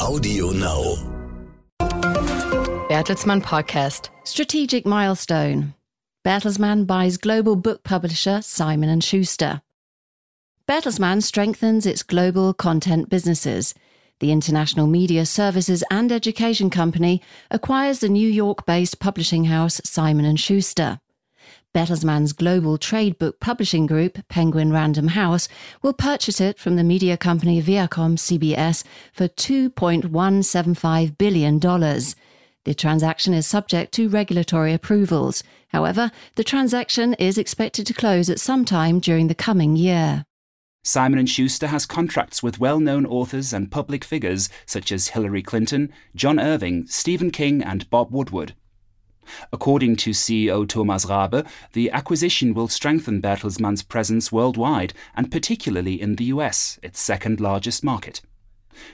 Audio Now. Bertelsmann Podcast. Strategic milestone. Bertelsmann buys global book publisher Simon & Schuster. Bertelsmann strengthens its global content businesses. The international media services and education company acquires the New York-based publishing house Simon & Schuster. Bertelsmann's global trade book publishing group, Penguin Random House, will purchase it from the media company Viacom CBS for $2.175 billion. The transaction is subject to regulatory approvals. However, the transaction is expected to close at some time during the coming year. Simon & Schuster has contracts with well-known authors and public figures such as Hillary Clinton, John Irving, Stephen King and Bob Woodward. According to CEO Thomas Rabe, the acquisition will strengthen Bertelsmann's presence worldwide and particularly in the US, its second largest market.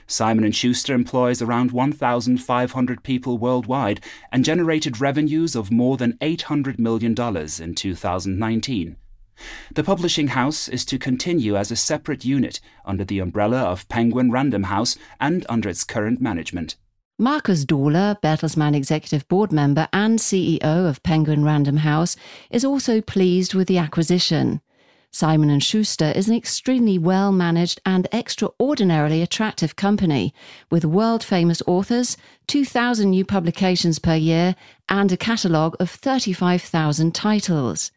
Simon & Schuster employs around 1,500 people worldwide and generated revenues of more than $800 million in 2019. The publishing house is to continue as a separate unit under the umbrella of Penguin Random House and under its current management. Markus Dohle, Bertelsmann executive board member and CEO of Penguin Random House, is also pleased with the acquisition. Simon & Schuster is an extremely well-managed and extraordinarily attractive company with world-famous authors, 2,000 new publications per year, and a catalogue of 35,000 titles.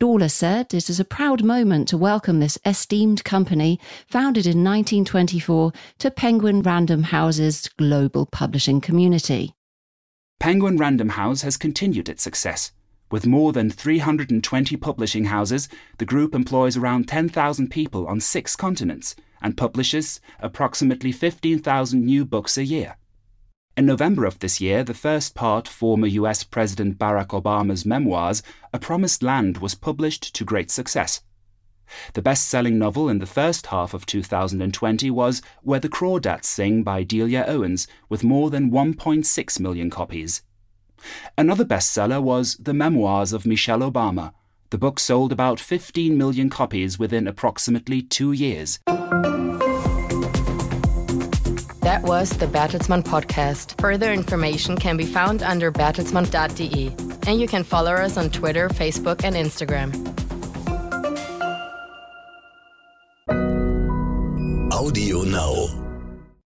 Dohle said it is a proud moment to welcome this esteemed company, founded in 1924, to Penguin Random House's global publishing community. Penguin Random House has continued its success. With more than 320 publishing houses, the group employs around 10,000 people on six continents and publishes approximately 15,000 new books a year. In November of this year, the first part, former US President Barack Obama's memoirs, A Promised Land, was published to great success. The best selling novel in the first half of 2020 was Where the Crawdads Sing by Delia Owens, with more than 1.6 million copies. Another bestseller was The Memoirs of Michelle Obama. The book sold about 15 million copies within approximately two years. That was the Bertelsmann Podcast. Further information can be found under bertelsmann.de. And you can follow us on Twitter, Facebook, and Instagram. Audio Now.